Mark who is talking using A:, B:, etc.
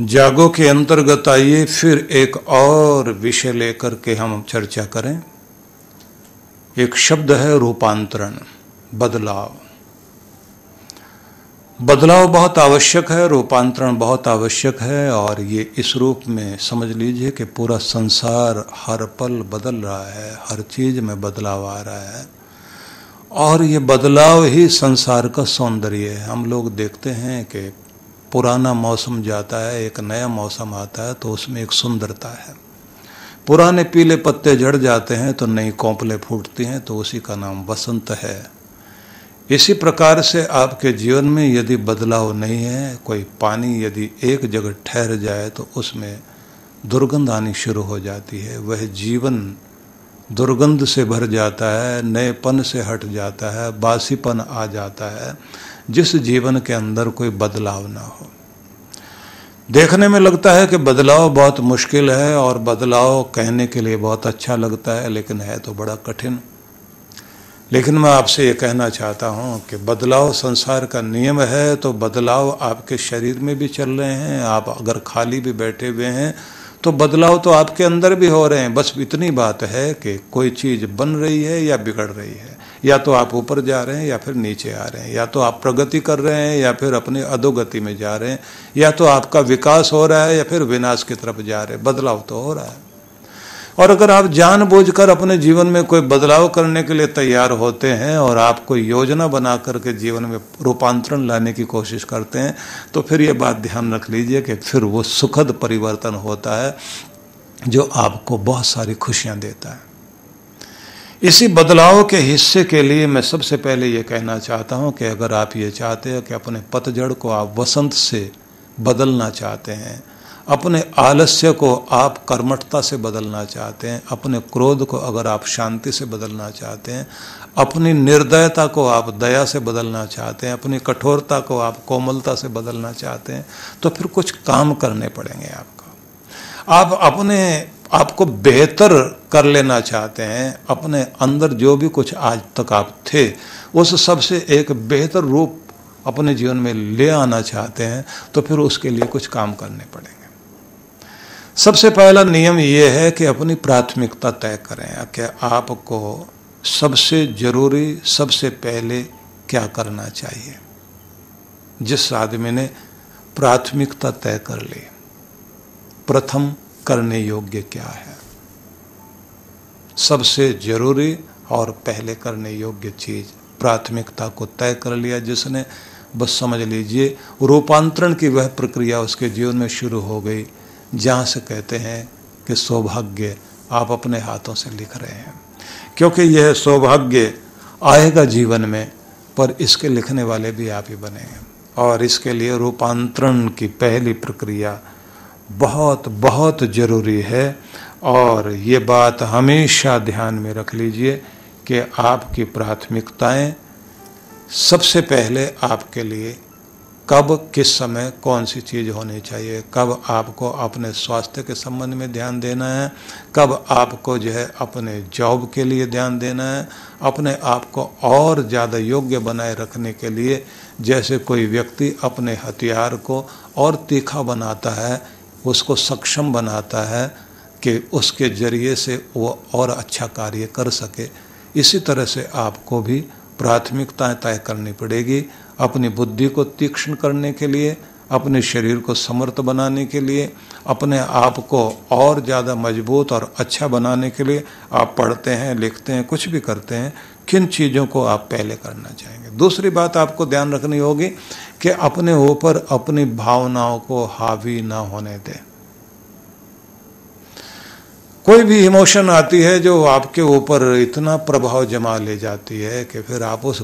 A: जागो के अंतर्गत आइए, फिर एक और विषय लेकर के हम चर्चा करें। एक शब्द है रूपांतरण, बदलाव। बदलाव बहुत आवश्यक है, रूपांतरण बहुत आवश्यक है, और ये इस रूप में समझ लीजिए कि पूरा संसार हर पल बदल रहा है, हर चीज़ में बदलाव आ रहा है। और ये बदलाव ही संसार का सौंदर्य है। हम लोग देखते हैं कि पुराना मौसम जाता है, एक नया मौसम आता है तो उसमें एक सुंदरता है। पुराने पीले पत्ते झड़ जाते हैं तो नई कौपले फूटती हैं तो उसी का नाम वसंत है। इसी प्रकार से आपके जीवन में यदि बदलाव नहीं है, कोई पानी यदि एक जगह ठहर जाए तो उसमें दुर्गंध आनी शुरू हो जाती है। वह जीवन दुर्गंध से भर जाता है नएपन से हट जाता है, बासीपन आ जाता है, जिस जीवन के अंदर कोई बदलाव ना हो। देखने में लगता है कि बदलाव बहुत मुश्किल है और बदलाव कहने के लिए बहुत अच्छा लगता है, लेकिन है तो बड़ा कठिन। लेकिन मैं आपसे ये कहना चाहता हूँ कि बदलाव संसार का नियम है तो बदलाव आपके शरीर में भी चल रहे हैं, आप अगर खाली भी बैठे हुए हैं तो बदलाव तो आपके अंदर भी हो रहे हैं। बस इतनी बात है कि कोई चीज़ बन रही है या बिगड़ रही है। या तो आप ऊपर जा रहे हैं या फिर नीचे आ रहे हैं। या तो आप प्रगति कर रहे हैं या फिर अपने अधोगति में जा रहे हैं। या तो आपका विकास हो रहा है या फिर विनाश की तरफ़ जा रहे हैं। बदलाव तो हो रहा है। और अगर आप जानबूझकर अपने जीवन में कोई बदलाव करने के लिए तैयार होते हैं और आप कोई योजना बना करके जीवन में रूपांतरण लाने की कोशिश करते हैं तो फिर ये बात ध्यान रख लीजिए कि फिर वो सुखद परिवर्तन होता है जो आपको बहुत सारी खुशियाँ देता है। इसी बदलाव के हिस्से के लिए मैं सबसे पहले ये कहना चाहता हूँ कि अगर आप ये चाहते हैं कि अपने पतझड़ को आप वसंत से बदलना चाहते हैं अपने आलस्य को आप कर्मठता से बदलना चाहते हैं, अपने क्रोध को अगर आप शांति से बदलना चाहते हैं, अपनी निर्दयता को आप दया से बदलना चाहते हैं, अपनी कठोरता को आप कोमलता से बदलना चाहते हैं तो फिर कुछ काम करने पड़ेंगे आपको। आप अपने आपको बेहतर कर लेना चाहते हैं, अपने अंदर जो भी कुछ आज तक आप थे, उस सबसे एक बेहतर रूप अपने जीवन में ले आना चाहते हैं तो फिर उसके लिए कुछ काम करने पड़ेंगे। सबसे पहला नियम यह है कि अपनी प्राथमिकता तय करें कि आपको सबसे ज़रूरी, सबसे पहले क्या करना चाहिए। जिस आदमी ने प्राथमिकता तय कर ली, प्रथम करने योग्य क्या है? सबसे ज़रूरी और पहले करने योग्य चीज़, प्राथमिकता को तय कर लिया जिसने, बस समझ लीजिए, रूपांतरण की वह प्रक्रिया उसके जीवन में शुरू हो गई। जहाँ से कहते हैं कि सौभाग्य आप अपने हाथों से लिख रहे हैं। क्योंकि यह सौभाग्य आएगा जीवन में, पर इसके लिखने वाले भी आप ही बनेंगे और इसके लिए रूपांतरण की पहली प्रक्रिया बहुत बहुत ज़रूरी है। और ये बात हमेशा ध्यान में रख लीजिए कि आपकी प्राथमिकताएँ सबसे पहले आपके लिए कब, किस समय कौन सी चीज़ होनी चाहिए? कब आपको अपने स्वास्थ्य के संबंध में ध्यान देना है? कब आपको जो है अपने जॉब के लिए ध्यान देना है? अपने आप को और ज़्यादा योग्य बनाए रखने के लिए, जैसे कोई व्यक्ति अपने हथियार को और तीखा बनाता है, उसको सक्षम बनाता है कि उसके ज़रिए से वो और अच्छा कार्य कर सके। इसी तरह से आपको भी प्राथमिकताएँ तय करनी पड़ेगी। अपनी बुद्धि को तीक्ष्ण करने के लिए, अपने शरीर को समर्थ बनाने के लिए, अपने आप को और ज़्यादा मज़बूत और अच्छा बनाने के लिए आप पढ़ते हैं, लिखते हैं, कुछ भी करते हैं, किन चीज़ों को आप पहले करना चाहेंगे? दूसरी बात आपको ध्यान रखनी होगी कि अपने ऊपर अपनी भावनाओं को हावी ना होने दें। कोई भी इमोशन आती है जो आपके ऊपर इतना प्रभाव जमा ले जाती है कि फिर आप उस